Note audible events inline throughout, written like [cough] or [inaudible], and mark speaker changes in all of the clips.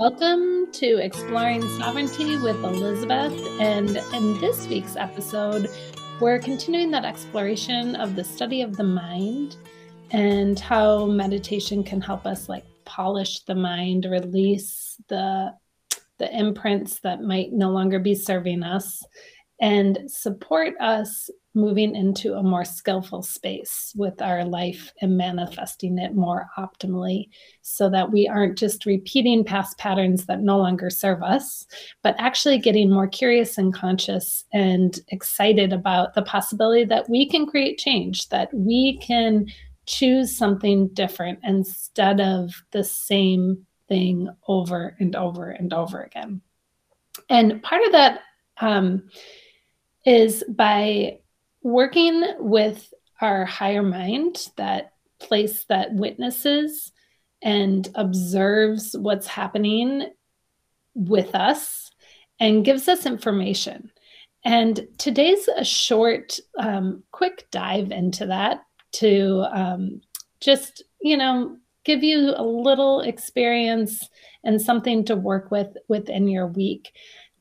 Speaker 1: Welcome to Exploring Sovereignty with Elizabeth. And in this week's episode, we're continuing that exploration of the study of the mind and how meditation can help us like polish the mind, release the the imprints that might no longer be serving us and support us moving into a more skillful space with our life and manifesting it more optimally so that we aren't just repeating past patterns that no longer serve us, but actually getting more curious and conscious and excited about the possibility that we can create change, that we can choose something different instead of the same thing over and over and over again. And part of that um, is by working with our higher mind, that place that witnesses and observes what's happening with us and gives us information. And today's a short, um, quick dive into that to um, just, you know, give you a little experience and something to work with within your week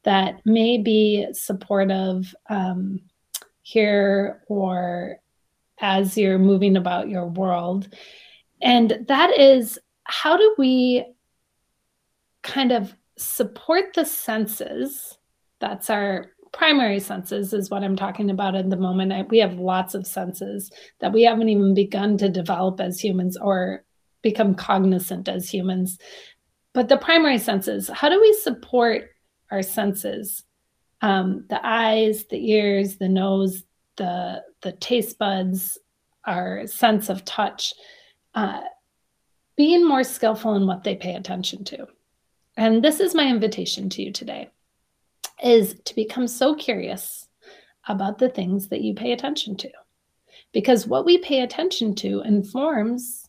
Speaker 1: that may be supportive um, here or as you're moving about your world. And that is how do we kind of support the senses? That's our primary senses, is what I'm talking about at the moment. We have lots of senses that we haven't even begun to develop as humans or become cognizant as humans. But the primary senses, how do we support our senses. Um, the eyes the ears the nose the the taste buds our sense of touch uh, being more skillful in what they pay attention to. And this is my invitation to you today is to become so curious about the things that you pay attention to. Because what we pay attention to informs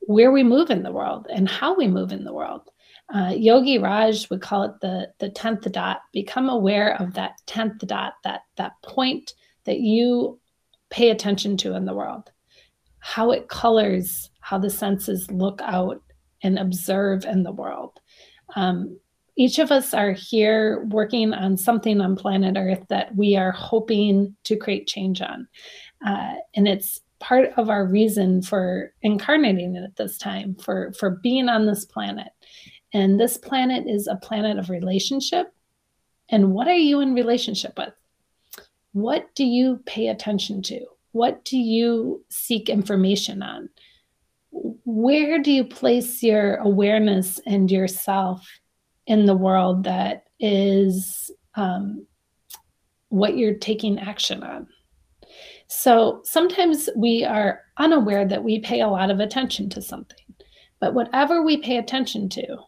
Speaker 1: where we move in the world and how we move in the world uh, Yogi Raj would call it the the tenth dot. Become aware of that tenth dot, that that point that you pay attention to in the world, how it colors how the senses look out and observe in the world. Um, each of us are here working on something on planet Earth that we are hoping to create change on, uh, and it's part of our reason for incarnating at this time for for being on this planet and this planet is a planet of relationship. And what are you in relationship with? What do you pay attention to? What do you seek information on? Where do you place your awareness and yourself in the world that is um, what you're taking action on? So sometimes we are unaware that we pay a lot of attention to something, but whatever we pay attention to,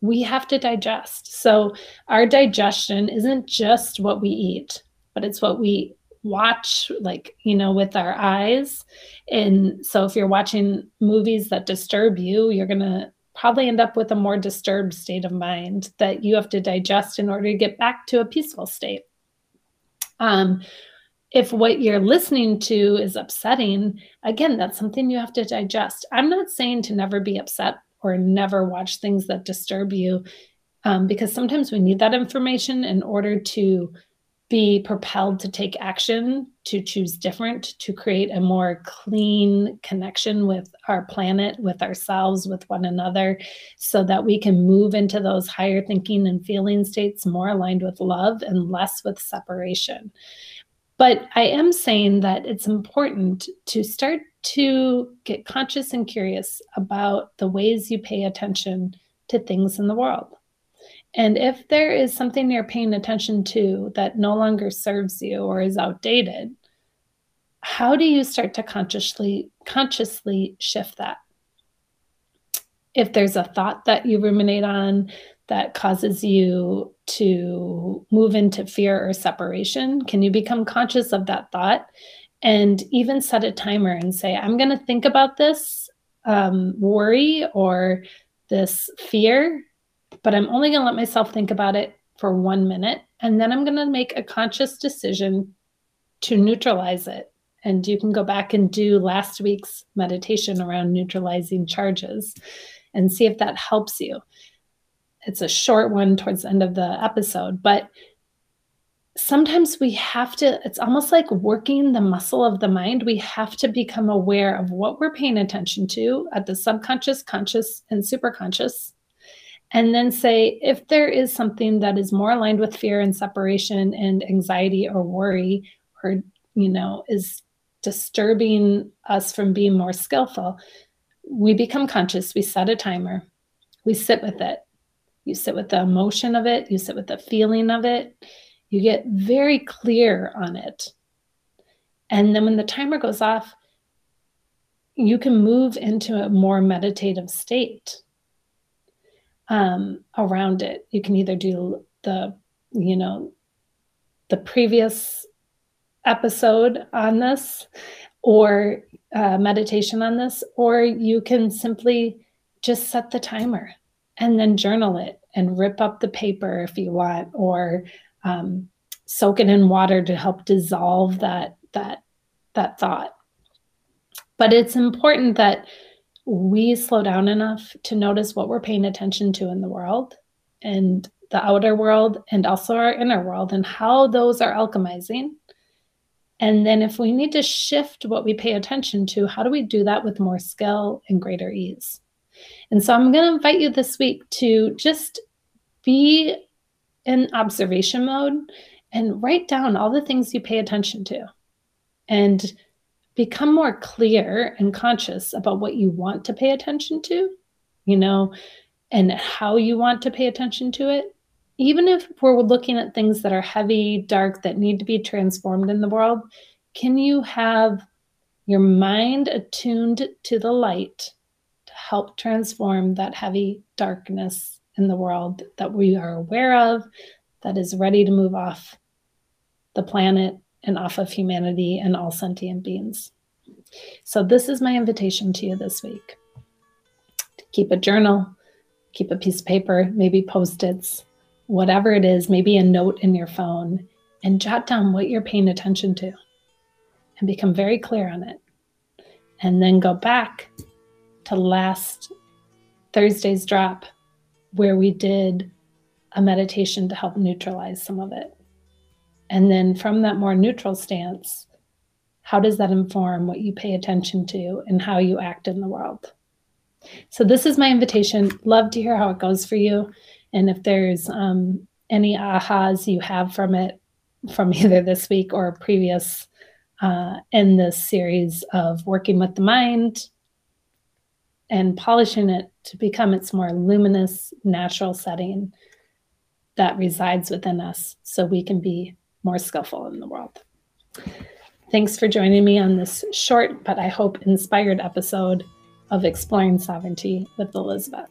Speaker 1: we have to digest. So our digestion isn't just what we eat, but it's what we watch like you know with our eyes. And so if you're watching movies that disturb you you're going to probably end up with a more disturbed state of mind that you have to digest in order to get back to a peaceful state. Um, if what you're listening to is upsetting again that's something you have to digest. I'm not saying to never be upset or never watch things that disturb you um, because sometimes we need that information in order to be propelled to take action, to choose different, to create a more clean connection with our planet, with ourselves, with one another, so that we can move into those higher thinking and feeling states more aligned with love and less with separation. But I am saying that it's important to start to get conscious and curious about the ways you pay attention to things in the world. And if there is something you're paying attention to that no longer serves you or is outdated, how do you start to consciously consciously shift that? If there's a thought that you ruminate on that causes you to move into fear or separation, can you become conscious of that thought and even set a timer and say, I'm going to think about this um, worry or this fear, but I'm only going to let myself think about it for one minute. And then I'm going to make a conscious decision to neutralize it. And you can go back and do last week's meditation around neutralizing charges. and see if that helps you. It's a short one towards the end of the episode, but sometimes we have to, it's almost like working the muscle of the mind. We have to become aware of what we're paying attention to at the subconscious, conscious, and superconscious. And then say, if there is something that is more aligned with fear and separation and anxiety or worry, or, you know, is disturbing us from being more skillful, we become conscious. We set a timer, we sit with it. You sit with the emotion of it, you sit with the feeling of it, you get very clear on it. And then when the timer goes off, you can move into a more meditative state um, around it. You can either do the, you know, the previous episode on this or uh, meditation on this, or you can simply just set the timer and then journal it and rip up the paper if you want, or um, soak it in water to help dissolve that that that thought. But it's important that we slow down enough to notice what we're paying attention to in the world and the outer world and also our inner world and how those are alchemizing. And then if we need to shift what we pay attention to, how do we do that with more skill and greater ease? And so I'm going to invite you this week to just be in observation mode and write down all the things you pay attention to and become more clear and conscious about what you want to pay attention to, you know, and how you want to pay attention to it. Even if we're looking at things that are heavy, dark, that need to be transformed in the world, can you have your mind attuned to the light help transform that heavy darkness in the world that we are aware of that is ready to move off the planet and off of humanity and all sentient beings. So, this is my invitation to you this week keep a journal, keep a piece of paper, maybe post its, whatever it is, maybe a note in your phone, and jot down what you're paying attention to and become very clear on it. And then go back to last Thursday's drop where we did a meditation to help neutralize some of it. And then from that more neutral stance, how does that inform what you pay attention to and how you act in the world? So, this is my invitation. Love to hear how it goes for you. And if there's um, any ahas you have from it, from [laughs] either this week or previous uh, in this series of working with the mind and polishing it to become its more luminous, natural setting that resides within us so we can be more skillful in the world. Thanks for joining me on this short but I hope inspired episode of Exploring Sovereignty with Elizabeth.